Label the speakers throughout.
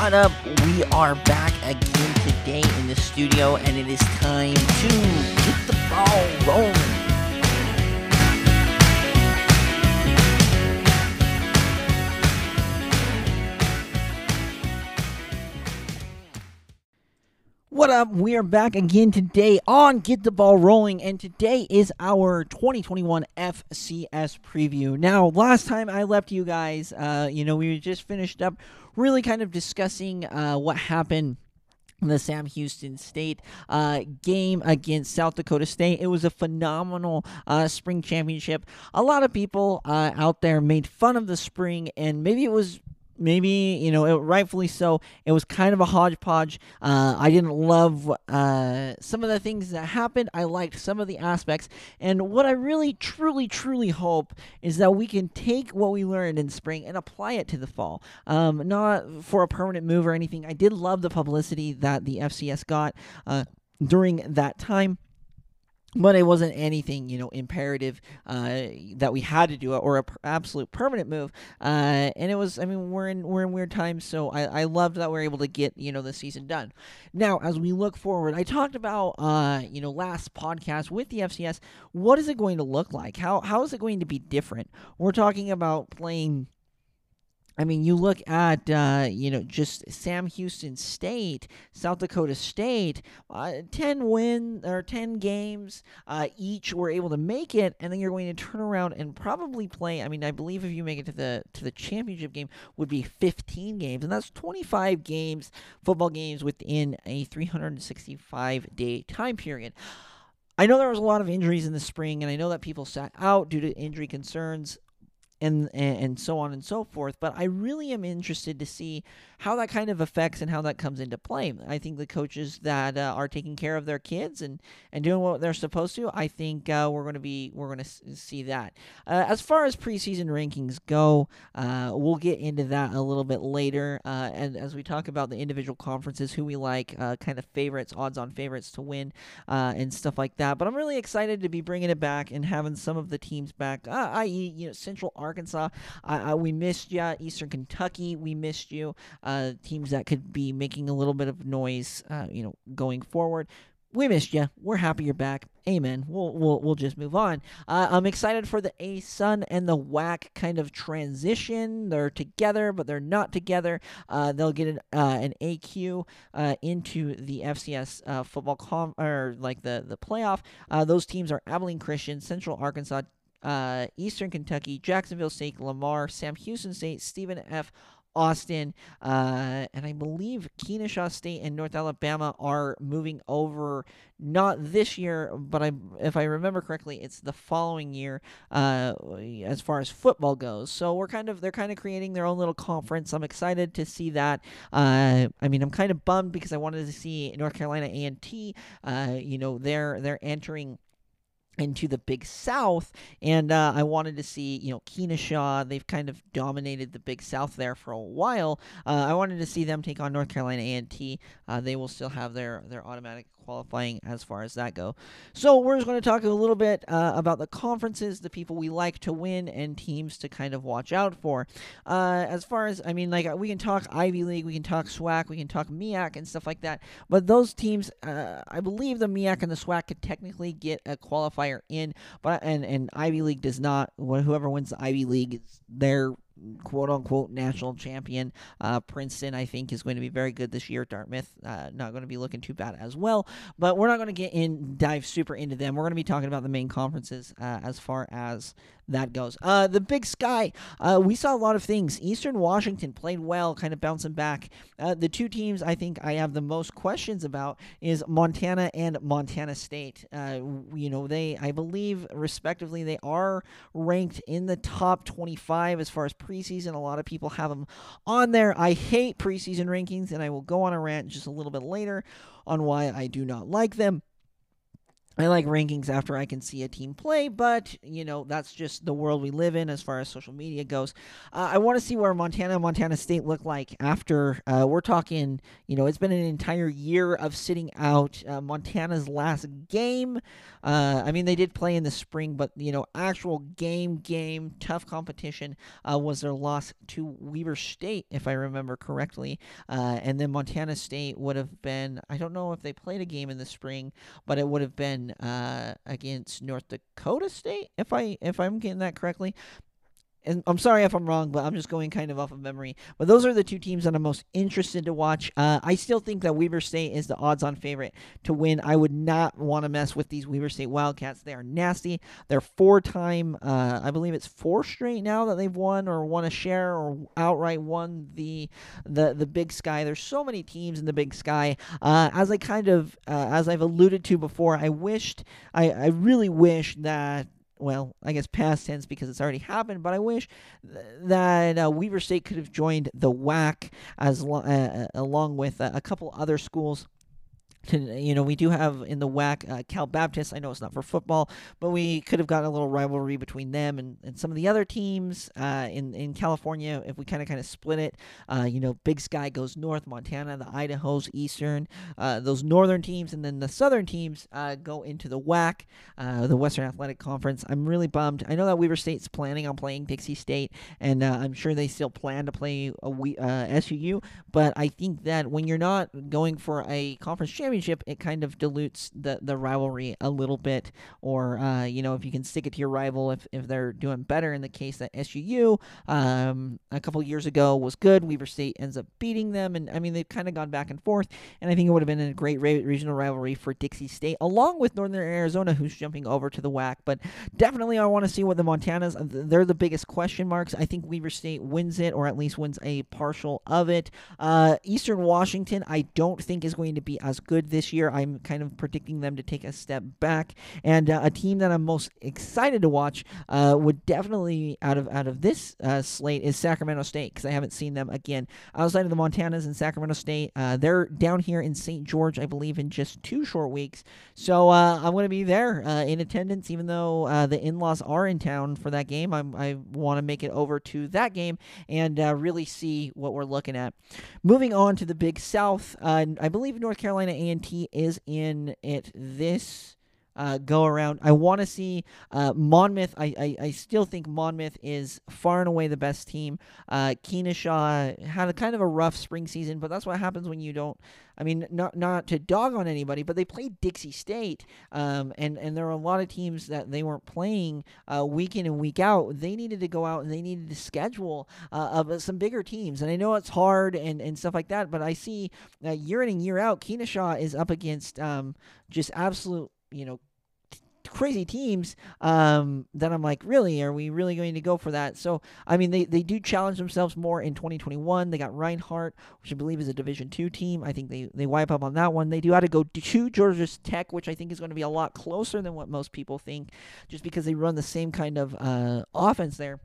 Speaker 1: What up? We are back again today in the studio, and it is time to get the ball rolling. What up? We are back again today on Get the Ball Rolling, and today is our 2021 FCS preview. Now, last time I left you guys, uh, you know, we just finished up really kind of discussing uh, what happened in the Sam Houston State uh, game against South Dakota State. It was a phenomenal uh, spring championship. A lot of people uh, out there made fun of the spring, and maybe it was maybe you know it, rightfully so it was kind of a hodgepodge. Uh, i didn't love uh, some of the things that happened. I liked some of the aspects. And what i really truly truly hope is that we can take what we learned in spring and apply it to the fall. Um, not for a permanent move or anything. I did love the publicity that the fcs got uh, during that time but it wasn't anything you know imperative uh, that we had to do it or a absolute permanent move uh, and it was i mean we're in we're in weird times so I, I loved that we're able to get you know the season done. Now as we look forward i talked about uh, you know last podcast with the fcs what is it going to look like? How how is it going to be different? We're talking about playing I mean, you look at uh, you know just Sam Houston State, South Dakota State, uh, ten win or ten games uh, each were able to make it, and then you're going to turn around and probably play. I mean, I believe if you make it to the to the championship game, would be 15 games, and that's 25 games, football games within a 365 day time period. I know there was a lot of injuries in the spring, and I know that people sat out due to injury concerns and, and so on and so forth. But I really am interested to see how that kind of affects and how that comes into play. I think the coaches that uh, are taking care of their kids and, and doing what they're supposed to, I think uh, we're going to be we're going to see that. Uh, as far as preseason rankings go, uh, we'll get into that a little bit later, uh, and as we talk about the individual conferences, who we like, uh, kind of favorites, odds-on favorites to win, and stuff like that. But I'm really excited to be bringing it back and having some of the teams back, i.e., you know, Central Arkansas. We missed you, Eastern Kentucky. We missed you uh, teams that could be making a little bit of noise, uh, you know, going forward. We missed you. We're happy you're back. Amen. We'll we'll, we'll just move on. Uh, I'm excited for the ASUN and the WAC kind of transition. They're together, but they're not together. Uh, they'll get an uh, an AQ uh, into the FCS uh, football com or like the the playoff. Uh, those teams are Abilene Christian, Central Arkansas, Eastern Kentucky, Jacksonville State, Lamar, Sam Houston State, Stephen F. Austin, uh, and I believe Kennesaw State and North Alabama are moving over. Not this year, but I, if I remember correctly, it's the following year uh, as far as football goes. So we're kind of they're kind of creating their own little conference. I'm excited to see that. Uh, I mean, I'm kind of bummed because I wanted to see North Carolina A&T. Uh, you know, they're they're entering into the Big South, and uh, I wanted to see, you know, Kennesaw. They've kind of dominated the Big South there for a while. Uh, I wanted to see them take on North Carolina A&T. Uh, they will still have their their automatic qualifying as far as that go. So we're just going to talk a little bit uh, about the conferences, the people we like to win, and teams to kind of watch out for. Uh, as far as I mean, like we can talk Ivy League, we can talk SWAC, we can talk MEAC and stuff like that. But those teams, uh, I believe the MEAC and the SWAC could technically get a qualifier in, but and and Ivy League does not. Whoever wins the Ivy League, they're quote unquote national champion. Uh, Princeton, I think, is going to be very good this year. Dartmouth, uh, not going to be looking too bad as well. But we're not going to get in dive super into them. We're going to be talking about the main conferences uh, as far as that goes. Uh, the Big Sky, uh, we saw a lot of things. Eastern Washington played well, kind of bouncing back. Uh, the two teams I think I have the most questions about is Montana and Montana State. You know, they, I believe, respectively, they are ranked in the top 25 as far as preseason. A lot of people have them on there. I hate preseason rankings, and I will go on a rant just a little bit later on why I do not like them. I like rankings after I can see a team play, but you know that's just the world we live in as far as social media goes. Uh, I want to see where Montana and Montana State look like after uh, we're talking. You know, it's been an entire year of sitting out. Uh, Montana's last game. Uh, I mean, they did play in the spring, but you know, actual game, game, tough competition uh, was their loss to Weber State, if I remember correctly. Uh, and then Montana State would have been. I don't know if they played a game in the spring, but it would have been uh, against North Dakota State, if I if I'm getting that correctly and I'm sorry if I'm wrong, but I'm just going kind of off of memory. But those are the two teams that I'm most interested to watch. Uh, I still think that Weber State is the odds-on favorite to win. I would not want to mess with these Weber State Wildcats. They are nasty. They're four-time, uh, I believe it's four straight now that they've won or won a share or outright won the the the Big Sky. There's so many teams in the Big Sky. Uh, as I kind of uh, as I've alluded to before, I wished I I really wish that well, I guess past tense because it's already happened, but I wish th- that uh, Weber State could have joined the WAC as lo- uh, uh along with uh, a couple other schools you know, we do have in the WAC uh, Cal Baptist. I know it's not for football, but we could have gotten a little rivalry between them and, and some of the other teams uh, in in California. If we kind of kind of split it, uh, you know, Big Sky goes north, Montana, the Idaho's eastern, uh, those northern teams, and then the southern teams uh, go into the WAC, uh, the Western Athletic Conference. I'm really bummed. I know that Weber State's planning on playing Dixie State, and I'm sure they still plan to play a we, SUU. But I think that when you're not going for a conference championship championship, it kind of dilutes the, the rivalry a little bit. Or, uh, you know, if you can stick it to your rival, if, if they're doing better in the case that SUU um, a couple years ago was good, Weber State ends up beating them. And I mean, they've kind of gone back and forth. And I think it would have been a great regional rivalry for Dixie State, along with Northern Arizona, who's jumping over to the WAC. But definitely, I want to see what the Montanas, uh, they're the biggest question marks. I think Weber State wins it, or at least wins a partial of it. Uh, Eastern Washington, I don't think is going to be as good good this year. I'm kind of predicting them to take a step back. And uh, a team that I'm most excited to watch uh, would definitely out of out of this uh, slate is Sacramento State because I haven't seen them again outside of the Montanas and Sacramento State. Uh, they're down here in St. George, I believe, in just two short weeks. So uh, I'm going to be there uh, in attendance, even though the in-laws are in town for that game. I'm, i want to make it over to that game and really see what we're looking at. Moving on to the Big South, I believe North Carolina a TNT is in it this uh, go around. I want to see uh, Monmouth. I, I, I, still think Monmouth is far and away the best team. Uh, had a kind of a rough spring season, but that's what happens when you don't. I mean, not not to dog on anybody, but they played Dixie State, um, and and there are a lot of teams that they weren't playing uh, week in and week out. They needed to go out and they needed to schedule uh, of some bigger teams, and I know it's hard and, and stuff like that, but I see year in and year out, Kennesaw is up against um, just absolute you know crazy teams um, that I'm like, really, are we really going to go for that? So, I mean, they, they do challenge themselves more in 2021. They got Reinhardt, which I believe is a Division two team. I think they, they wipe up on that one. They do have to go to Georgia Tech, which I think is going to be a lot closer than what most people think, just because they run the same kind of uh, offense there.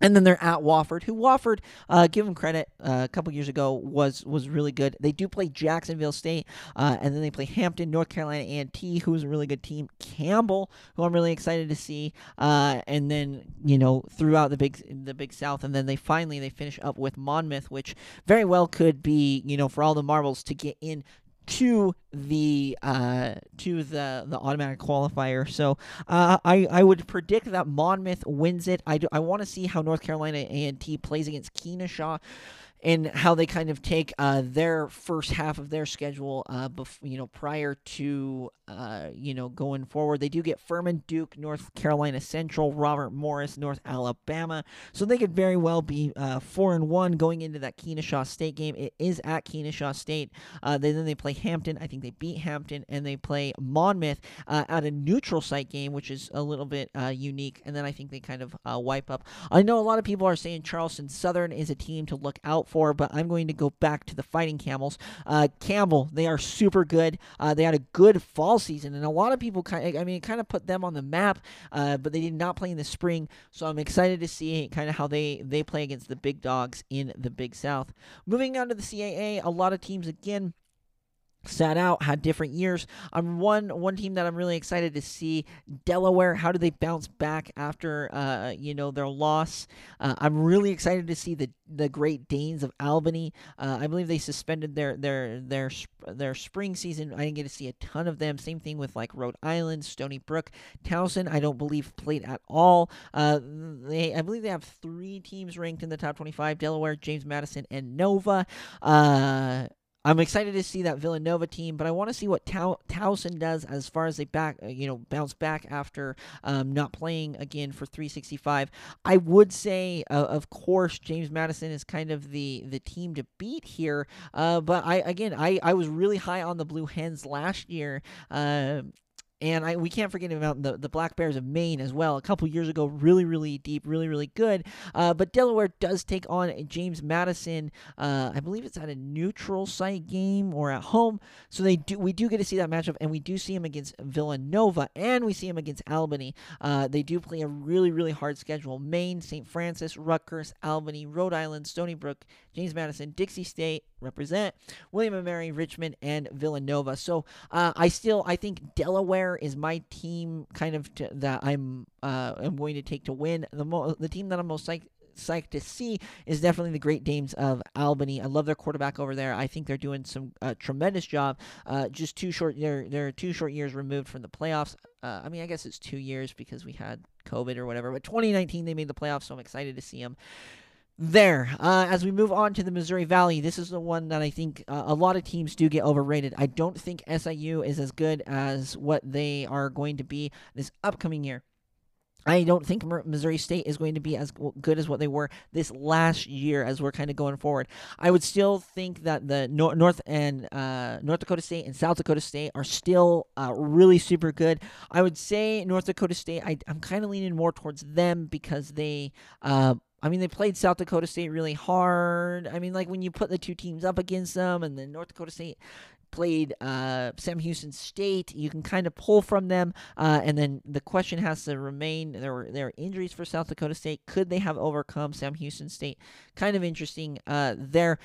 Speaker 1: And then they're at Wofford, who Wofford, uh, give them credit, uh, a couple years ago was was really good. They do play Jacksonville State, uh, and then they play Hampton, North Carolina A&T, who's a really good team. Campbell, who I'm really excited to see, uh, and then you know throughout the big the Big South, and then they finally they finish up with Monmouth, which very well could be you know for all the marbles to get in to the uh, to the the automatic qualifier. So uh, I I would predict that Monmouth wins it. I do, I want to see how North Carolina A and T plays against Kennesaw and how they kind of take uh, their first half of their schedule, uh, bef- you know, prior to uh, you know going forward. They do get Furman, Duke, North Carolina Central, Robert Morris, North Alabama, so they could very well be uh, four and one going into that Kennesaw State game. It is at Kennesaw State. Uh, they, then they play Hampton. I think they beat Hampton, and they play Monmouth uh, at a neutral site game, which is a little bit unique. And then I think they kind of wipe up. I know a lot of people are saying Charleston Southern is a team to look out for, but I'm going to go back to the Fighting Camels. Uh, Campbell, they are super good. Uh, they had a good fall season, and a lot of people kind of, I mean, kind of put them on the map, uh, but they did not play in the spring. So I'm excited to see kind of how they they play against the big dogs in the Big South. Moving on to the CAA, a lot of teams again sat out, had different years. I'm one one team that I'm really excited to see. Delaware, how do they bounce back after uh, you know their loss? Uh, I'm really excited to see the the Great Danes of Albany. Uh, I believe they suspended their their their their spring season. I didn't get to see a ton of them. Same thing with like Rhode Island, Stony Brook, Towson. I don't believe played at all. Uh, they I believe they have three teams ranked in the top 25: Delaware, James Madison, and Nova. I'm excited to see that Villanova team, but I want to see what Tow- Towson does as far as they back, uh, you know, bounce back after um, not playing again for 365. I would say, uh, of course, James Madison is kind of the the team to beat here. Uh, but I again, I I was really high on the Blue Hens last year. Uh, and I, we can't forget about the, the Black Bears of Maine as well. A couple years ago, really, really deep, really, really good. Uh, but Delaware does take on James Madison. Uh, I believe it's at a neutral site game or at home. So they do we do get to see that matchup, and we do see him against Villanova, and we see him against Albany. Uh, they do play a really, really hard schedule: Maine, St. Francis, Rutgers, Albany, Rhode Island, Stony Brook, James Madison, Dixie State, represent William and Mary, Richmond, and Villanova. So uh, I still I think Delaware is my team, kind of to, that I'm uh, am going to take to win. The mo- the team that I'm most psyched psyched to see is definitely the Great Danes of Albany. I love their quarterback over there. I think they're doing some uh, tremendous job. Uh, just two short, they're they're two short years removed from the playoffs. Uh, I mean, I guess it's two years because we had COVID or whatever. But 2019 they made the playoffs, so I'm excited to see them there. Uh, as we move on to the Missouri Valley, this is the one that I think uh, a lot of teams do get overrated. I don't think SIU is as good as what they are going to be this upcoming year. I don't think Missouri State is going to be as good as what they were this last year as we're kind of going forward. I would still think that the North and uh, North Dakota State and South Dakota State are still uh, really super good. I would say North Dakota State. I, am kind of leaning more towards them because they uh, I mean, they played South Dakota State really hard. I mean, like when you put the two teams up against them, and then North Dakota State played uh, Sam Houston State, you can kind of pull from them. Uh, and then the question has to remain: there were there injuries for South Dakota State. Could they have overcome Sam Houston State? Kind of interesting uh, there.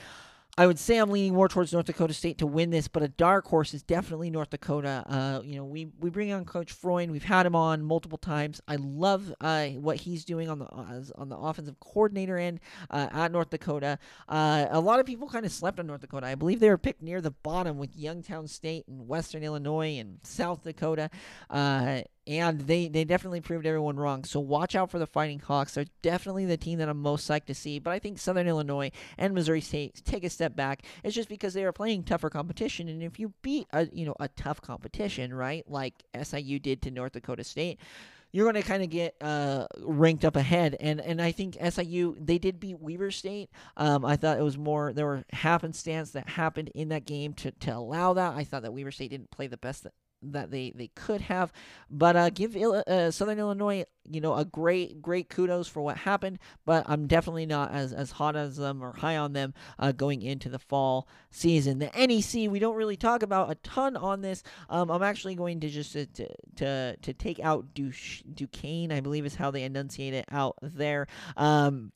Speaker 1: I would say I'm leaning more towards North Dakota State to win this, but a dark horse is definitely North Dakota. Uh, you know, we we bring on Coach Freund. We've had him on multiple times. I love uh, what he's doing on the uh, on the offensive coordinator end uh, at North Dakota. Uh, a lot of people kind of slept on North Dakota. I believe they were picked near the bottom with Youngstown State and Western Illinois and South Dakota. And they, they definitely proved everyone wrong. So watch out for the Fighting Hawks. They're definitely the team that I'm most psyched to see. But I think Southern Illinois and Missouri State take a step back. It's just because they are playing tougher competition, and if you beat a you know a tough competition, right, like SIU did to North Dakota State you're going to kind of get uh, ranked up ahead. And and I think SIU they did beat Weber State. Um, I thought it was more there were happenstance that happened in that game to, to allow that. I thought that Weber State didn't play the best that they, they could have. But uh, give uh, Southern Illinois, you know, a great great kudos for what happened. But I'm definitely not as, as hot as them or high on them uh, going into the fall season. The NEC we don't really talk about a ton on this. Um, I'm actually going to just uh, to to, to take out Duch- Duquesne, I believe is how they enunciate it out there. Um,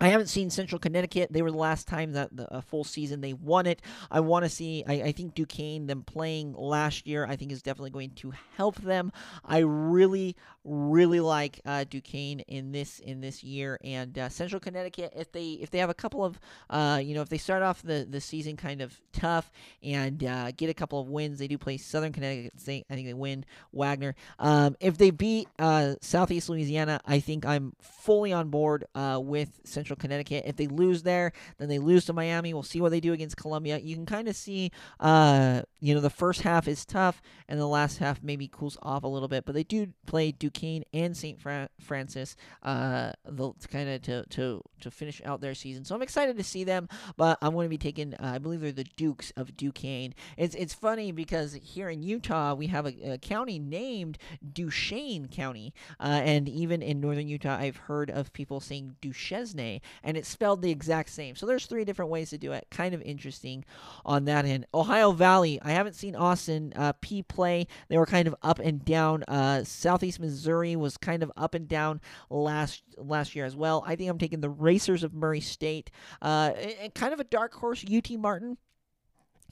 Speaker 1: I haven't seen Central Connecticut. They were the last time that the full season they won it. I want to see. I, I, think Duquesne them playing last year. I think is definitely going to help them. I really, really like uh, Duquesne in this in this year and uh, Central Connecticut. If they if they have a couple of uh, you know if they start off the the season kind of tough and uh, get a couple of wins, they do play Southern Connecticut. I think they win Wagner. Um, if they beat uh, Southeast Louisiana, I think I'm fully on board uh, with Central. Connecticut. If they lose there, then they lose to Miami. We'll see what they do against Columbia. You can kind of see, you know, the first half is tough, and the last half maybe cools off a little bit. But they do play Duquesne and St. Fra- Francis, uh, the kind of to to to finish out their season. So I'm excited to see them. But I'm going to be taking, uh, I believe they're the Dukes of Duquesne. It's it's funny because here in Utah we have a, a county named Duchesne County, uh, and even in northern Utah I've heard of people saying Duchesne and it's spelled the exact same. So there's three different ways to do it. Kind of interesting on that end. Ohio Valley, I haven't seen Austin uh, Peay play. They were kind of up and down. Uh, Southeast Missouri was kind of up and down last last year as well. I think I'm taking the Racers of Murray State. Uh, and kind of a dark horse, UT Martin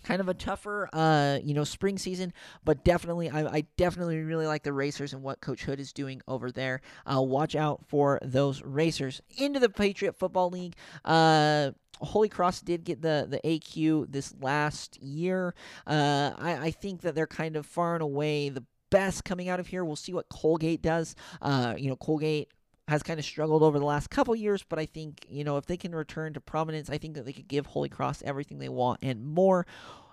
Speaker 1: kind of a tougher, uh, you know, spring season, but definitely, I, I, definitely really like the Racers and what Coach Hood is doing over there. Uh, watch out for those Racers into the Patriot Football League. Uh, Holy Cross did get the the AQ this last year. Uh, I, I think that they're kind of far and away the best coming out of here. We'll see what Colgate does. Uh, you know, Colgate has kind of struggled over the last couple years, but I think, you know, if they can return to prominence, I think that they could give Holy Cross everything they want and more.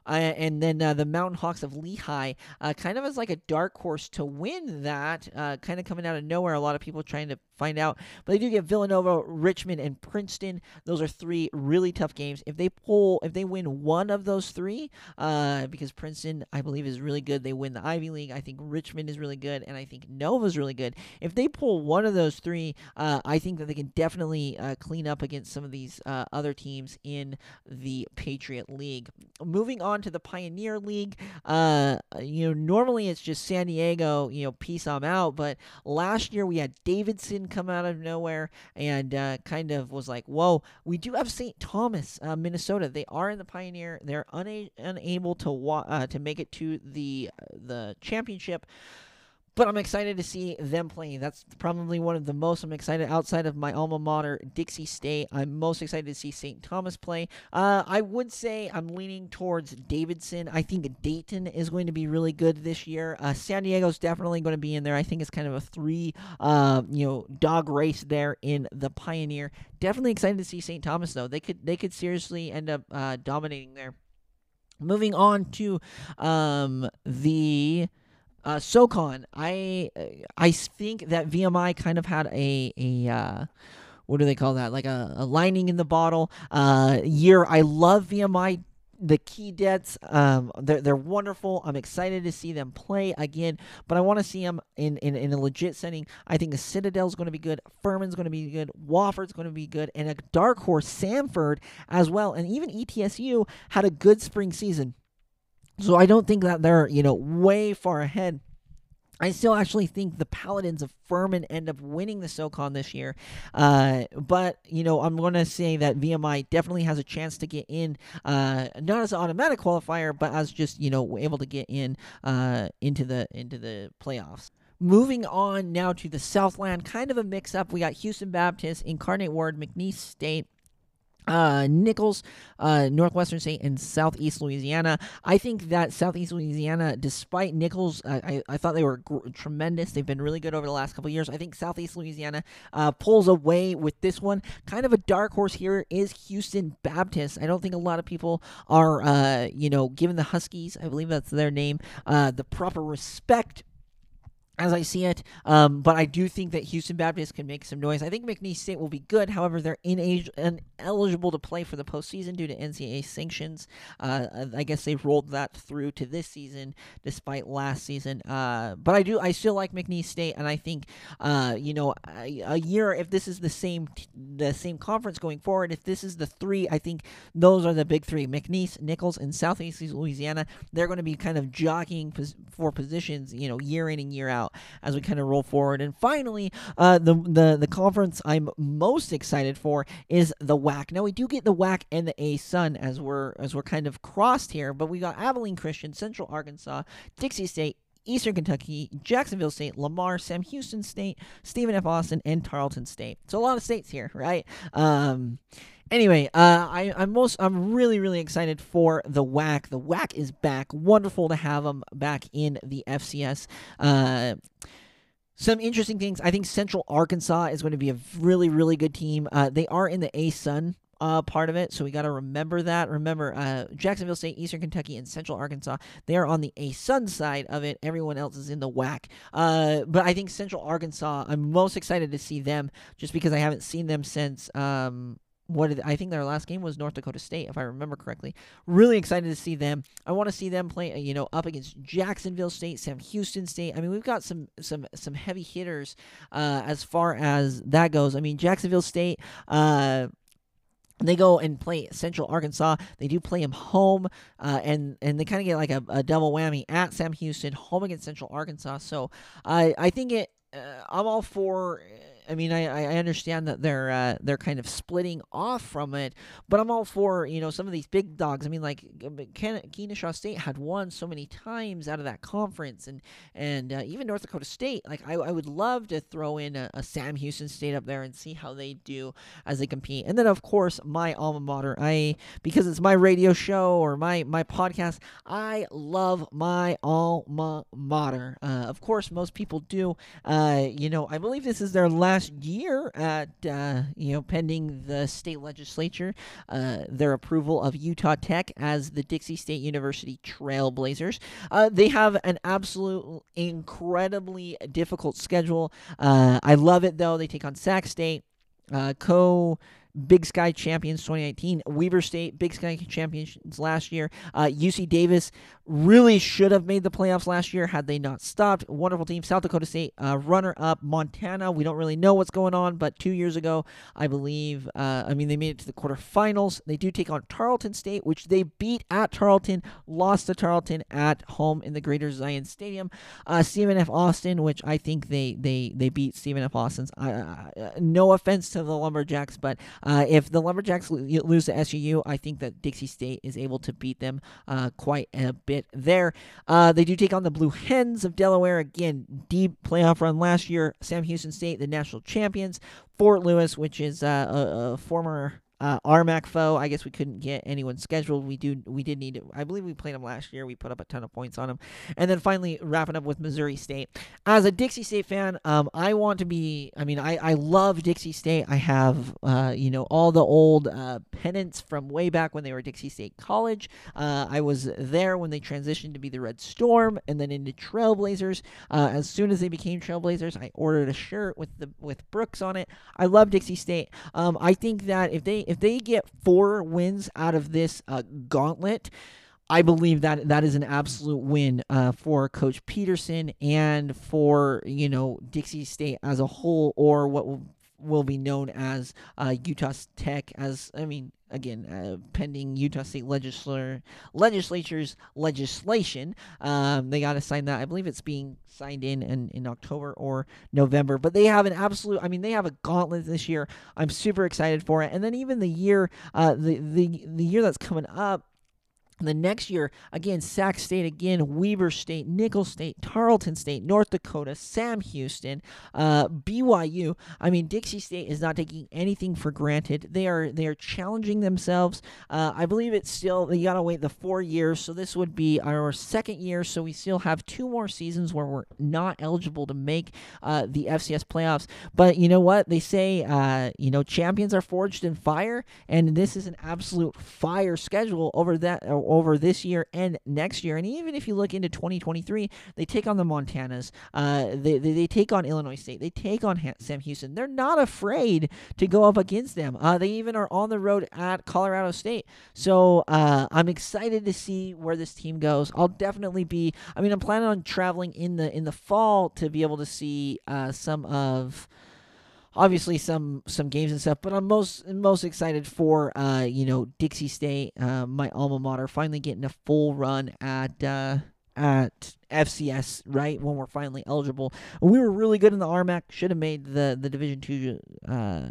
Speaker 1: Uh, and then uh, the Mountain Hawks of Lehigh, uh, kind of as like a dark horse to win that, uh, kind of coming out of nowhere. A lot of people trying to find out. But they do get Villanova, Richmond, and Princeton. Those are three really tough games. If they pull, if they win one of those three, uh, because Princeton, I believe, is really good, they win the Ivy League. I think Richmond is really good, and I think Nova is really good. If they pull one of those three, uh, I think that they can definitely uh, clean up against some of these uh, other teams in the Patriot League. Moving on to the Pioneer League, uh, you know, normally it's just San Diego, you know, peace, I'm out. But last year we had Davidson come out of nowhere and uh, kind of was like, whoa, we do have St. Thomas, uh, Minnesota. They are in the Pioneer. They're una- unable to wa- uh, to make it to the the championship but I'm excited to see them playing. That's probably one of the most I'm excited outside of my alma mater, Dixie State. I'm most excited to see St. Thomas play. Uh, I would say I'm leaning towards Davidson. I think Dayton is going to be really good this year. Uh, San Diego's definitely going to be in there. I think it's kind of a three, uh, you know, dog race there in the Pioneer. Definitely excited to see St. Thomas though. They could they could seriously end up uh, dominating there. Moving on to um, the uh, SoCon, I I think that VMI kind of had a a uh, what do they call that? Like a, a lining in the bottle uh, year. I love VMI. The Keydets, um, they're, they're wonderful. I'm excited to see them play again, but I want to see them in, in, in a legit setting. I think the Citadel's going to be good. Furman's going to be good. Wofford's going to be good. And a dark horse, Samford, as well. And even ETSU had a good spring season. So I don't think that they're, you know, way far ahead. I still actually think the Paladins of Furman end up winning the SoCon this year. Uh, but, you know, I'm going to say that VMI definitely has a chance to get in, uh, not as an automatic qualifier, but as just, you know, able to get in uh, into the into the playoffs. Moving on now to the Southland, kind of a mix up. We got Houston Baptist, Incarnate Word, McNeese State, uh, Nicholls, uh, Northwestern State, and Southeast Louisiana. I think that Southeast Louisiana, despite Nicholls, uh, I, I thought they were gr- tremendous. They've been really good over the last couple years. I think Southeast Louisiana uh, pulls away with this one. Kind of a dark horse here is Houston Baptist. I don't think a lot of people are, uh, you know, given the Huskies, I believe that's their name, uh, the proper respect as I see it. Um, but I do think that Houston Baptist can make some noise. I think McNeese State will be good. However, they're ineligible to play for the postseason due to NCAA sanctions. Uh, I guess they've rolled that through to this season, despite last season. Uh, but I do, I still like McNeese State, and I think, uh, you know, a, a, year if this is the same, the same conference going forward, if this is the three, I think those are the big three: McNeese, Nicholls, and Southeast Louisiana. They're going to be kind of jockeying for positions, you know, year in and year out as we kind of roll forward. And finally, uh, the the the conference I'm most excited for is the WAC. Now we do get the WAC and the ASUN as we're as we're kind of crossed here, but we got Abilene Christian, Central Arkansas, Dixie State, Eastern Kentucky, Jacksonville State, Lamar, Sam Houston State, Stephen F. Austin, and Tarleton State. So a lot of states here, right? Um, anyway, uh, I, I'm most I'm really really excited for the WAC. The WAC is back. Wonderful to have them back in the FCS. Uh, some interesting things. I think Central Arkansas is going to be a really, really good team. Uh, they are in the ASUN uh, part of it, so we got to remember that. Remember, uh, Jacksonville State, Eastern Kentucky, and Central Arkansas, they are on the ASUN side of it. Everyone else is in the WAC. Uh, but I think Central Arkansas, I'm most excited to see them just because I haven't seen them since. Um, what did, I think their last game was North Dakota State, if I remember correctly. Really excited to see them. I want to see them play, you know, up against Jacksonville State, Sam Houston State. I mean, we've got some some some heavy hitters uh, as far as that goes. I mean, Jacksonville State. Uh, they go and play Central Arkansas. They do play them home, uh, and and they kind of get like a, a, double whammy at Sam Houston, home against Central Arkansas. So I I think it. Uh, I'm all for I mean, I, I understand that they're uh, they're kind of splitting off from it, but I'm all for you know some of these big dogs. I mean, like Ken- Kennesaw State had won so many times out of that conference, and and uh, even North Dakota State. Like I, I would love to throw in a, a Sam Houston State up there and see how they do as they compete. And then of course my alma mater. I because it's my radio show or my my podcast. I love my alma mater. Uh, of course, most people do. Uh, you know, I believe this is their last year at uh, you know pending the state legislature uh, their approval of Utah Tech as the Dixie State University Trailblazers. Uh, they have an absolute incredibly difficult schedule. Uh, I love it though. They take on Sac State. Uh, co Big Sky champions 2019. Weber State Big Sky champions last year. Uh, UC Davis really should have made the playoffs last year had they not stopped. Wonderful team. South Dakota State uh, runner up. Montana. We don't really know what's going on, but two years ago, I believe. Uh, I mean, they made it to the quarterfinals. They do take on Tarleton State, which they beat at Tarleton. Lost to Tarleton at home in the Greater Zion Stadium. Uh, Stephen F. Austin, which I think they they they beat Stephen F. Austin's. No offense to the Lumberjacks, but uh, if the Lumberjacks lose to SUU, I think that Dixie State is able to beat them uh, quite a bit there. Uh, they do take on the Blue Hens of Delaware. Again, deep playoff run last year. Sam Houston State, the national champions. Fort Lewis, which is uh, a, a former uh, RMAC foe. I guess we couldn't get anyone scheduled. We do. We did need. I believe we played them last year. We put up a ton of points on them, and then finally wrapping up with Missouri State. As a Dixie State fan, um, I want to be. I mean, I I love Dixie State. I have uh, you know all the old uh, pennants from way back when they were Dixie State College. Uh, I was there when they transitioned to be the Red Storm, and then into Trailblazers. Uh, as soon as they became Trailblazers, I ordered a shirt with the with Brooks on it. I love Dixie State. Um, I think that if they if they get four wins out of this uh, gauntlet, I believe that that is an absolute win uh, for Coach Peterson and for you know Dixie State as a whole, or what will, will be known as uh, Utah Tech. As I mean, again, uh, pending Utah State legislature legislature's legislation. Um, they got to sign that. I believe it's being signed in, in in October or November. But they have an absolute. I mean, they have a gauntlet this year. I'm super excited for it. And then even the year, uh, the the the year that's coming up the next year, again, Sac State, again, Weber State, Nicholls State, Tarleton State, North Dakota, Sam Houston, uh, BYU. I mean, Dixie State is not taking anything for granted. They are they are challenging themselves. Uh, I believe it's still you gotta wait the four years, so this would be our second year. So we still have two more seasons where we're not eligible to make uh, the FCS playoffs. But you know what they say? Uh, you know, champions are forged in fire, and this is an absolute fire schedule over that over this year and next year. And even if you look into 2023, they take on the Montanas, uh, they, they, they take on Illinois State, they take on ha- Sam Houston. They're not afraid to go up against them. Uh, they even are on the road at Colorado State. So uh, I'm excited to see where this team goes. I'll definitely be. I mean, I'm planning on traveling in the in the fall to be able to see uh, some of obviously some some games and stuff. But I'm most most excited for uh, you know Dixie State, uh, my alma mater, finally getting a full run at uh, at FCS. Right when we're finally eligible, we were really good in the RMAC. Should have made the the Division two uh,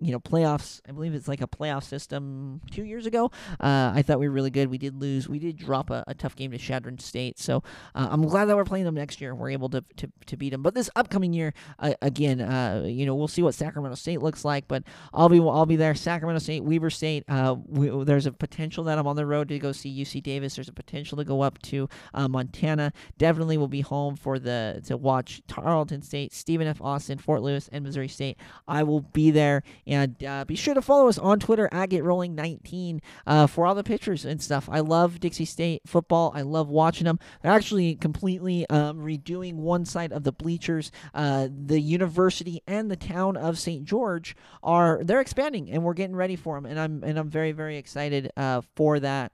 Speaker 1: you know playoffs. I believe it's like a playoff system two years ago. Uh, I thought we were really good. We did lose. We did drop a, a tough game to Chadron State. So uh, I'm glad that we're playing them next year. We're able to to, to beat them. But this upcoming year, uh, again, uh, you know, we'll see what Sacramento State looks like. But I'll be I'll be there. Sacramento State, Weber State. Uh, we, there's a potential that I'm on the road to go see UC Davis. There's a potential to go up to uh, Montana. Definitely will be home for the to watch Tarleton State, Stephen F. Austin, Fort Lewis, and Missouri State. I will be there and uh, be sure to follow us on Twitter at GetRolling19 uh, for all the pictures and stuff. I love Dixie State football. I love watching them. They're actually completely um, redoing one side of the bleachers. Uh, the university and the town of St. George are they're expanding, and we're getting ready for them. And I'm and I'm very very excited uh, for that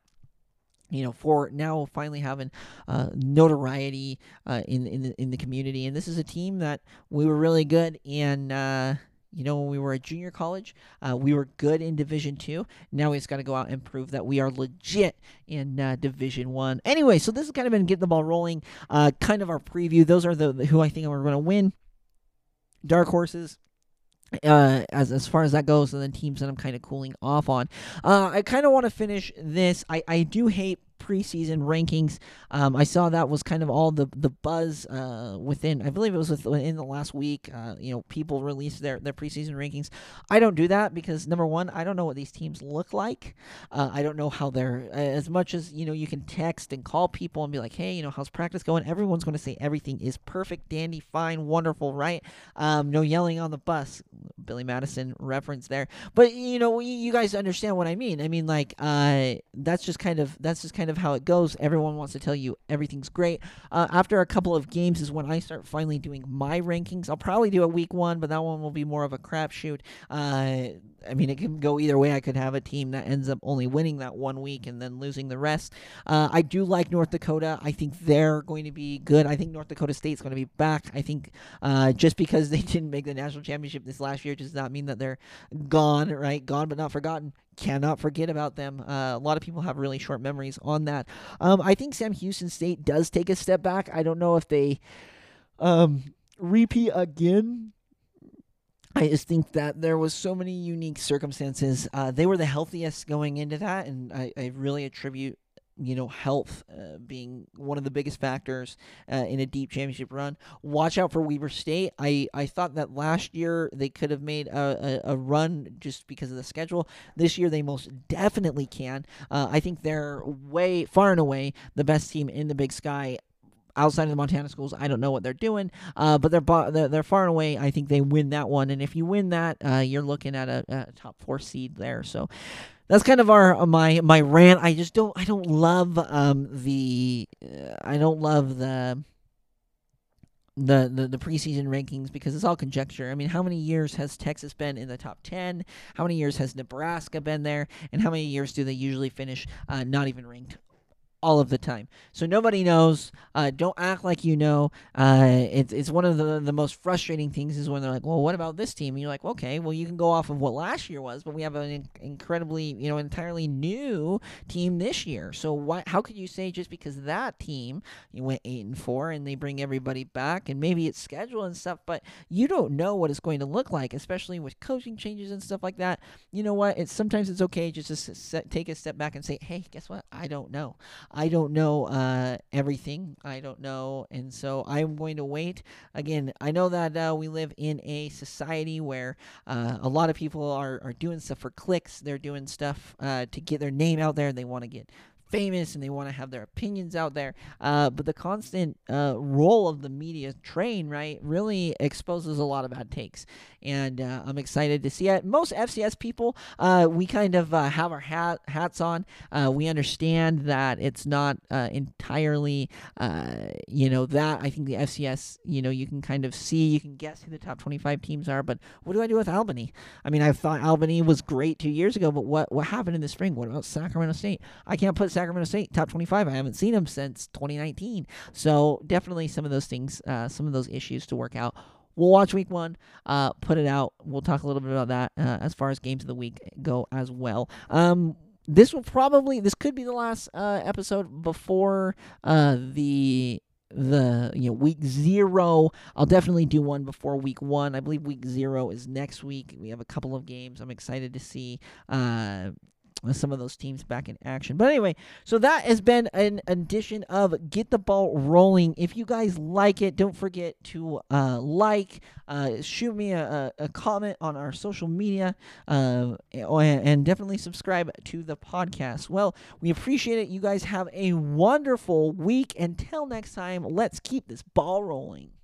Speaker 1: you know, for now finally having uh, notoriety uh, in in the, in the community, and this is a team that we were really good and. Uh, you know, when we were at junior college, uh, we were good in Division Two. Now we just got to go out and prove that we are legit in uh, Division One. Anyway, so this has kind of been getting the ball rolling. Uh, kind of our preview. Those are the, the who I think are going to win. Dark horses. uh, as as far as that goes, and then teams that I'm kind of cooling off on. Uh, I kind of want to finish this. I I do hate preseason rankings. Um, I saw that was kind of all the the buzz uh, within. I believe it was within the last week. Uh, you know, people released their their preseason rankings. I don't do that because number one, I don't know what these teams look like. Uh, I don't know how they're. As much as you know, you can text and call people and be like, hey, you know, how's practice going? Everyone's going to say everything is perfect, dandy, fine, wonderful, right? Um, no yelling on the bus. Billy Madison reference there, but you know, you guys understand what I mean. I mean, like, uh, that's just kind of that's just kind of how it goes. Everyone wants to tell you everything's great. Uh, after a couple of games is when I start finally doing my rankings. I'll probably do a week one, but that one will be more of a crapshoot. Uh, I mean, it can go either way. I could have a team that ends up only winning that one week and then losing the rest. Uh, I do like North Dakota. I think they're going to be good. I think North Dakota State's going to be back. I think uh, just because they didn't make the national championship this last year does not mean that they're gone, right? Gone but not forgotten cannot forget about them. Uh, a lot of people have really short memories on that. Um, I think Sam Houston State does take a step back. I don't know if they um, repeat again I just think that there was so many unique circumstances. Uh, they were the healthiest going into that, and I, I really attribute you know, health uh, being one of the biggest factors uh, in a deep championship run. Watch out for Weber State. I, I thought that last year they could have made a, a, a run just because of the schedule. This year they most definitely can. Uh, I think they're way, far and away, the best team in the Big Sky outside of the Montana schools, I don't know what they're doing, uh, but they're, they're, they're far and away. I think they win that one, and if you win that, uh, you're looking at a, a, top four seed there. So that's kind of our uh, my my rant. I just don't I don't love um the uh, I don't love the. The, the the preseason rankings because it's all conjecture. I mean, how many years has Texas been in the top ten? How many years has Nebraska been there? And how many years do they usually finish uh, not even ranked all of the time. So nobody knows. Uh, don't act like you know. Uh, it's it's one of the the most frustrating things is when they're like, well, what about this team? And you're like, okay, well, you can go off of what last year was, but we have an in- incredibly, you know, entirely new team this year. So why? How could you say just because that team you went eight and four and they bring everybody back and maybe it's schedule and stuff, but you don't know what it's going to look like, especially with coaching changes and stuff like that. You know what? It's sometimes it's okay just to take a step back and say, hey, guess what? I don't know. I don't know uh, everything. I don't know, and so I'm going to wait. Again, I know that uh, we live in a society where uh, a lot of people are, are doing stuff for clicks. They're doing stuff uh, to get their name out there. They want to get famous and they want to have their opinions out there. Uh, but the constant uh, role of the media train, right, really exposes a lot of bad takes. And uh, I'm excited to see it. Most FCS people, uh, we kind of uh, have our hat, hats on. Uh, we understand that it's not entirely, you know, that. I think the FCS, you know, you can kind of see, you can guess who the top 25 teams are. But what do I do with Albany? I mean, I thought Albany was great two years ago, but what, what happened in the spring? What about Sacramento State? I can't put Sacramento State top 25. I haven't seen them since 2019. So definitely some of those things, uh, some of those issues to work out. We'll watch week one, uh, put it out. We'll talk a little bit about that uh, as far as games of the week go as well. Um, this will probably this could be the last uh, episode before uh, the the you know week zero i'll definitely do one before week one i believe week zero is next week we have a couple of games i'm excited to see uh some of those teams back in action. But anyway, so that has been an edition of Get the Ball Rolling. If you guys like it, don't forget to uh, like, uh, shoot me a, a, comment on our social media, uh, and definitely subscribe to the podcast. Well, we appreciate it. You guys have a wonderful week. Until next time, let's keep this ball rolling.